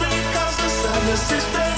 because the sun is just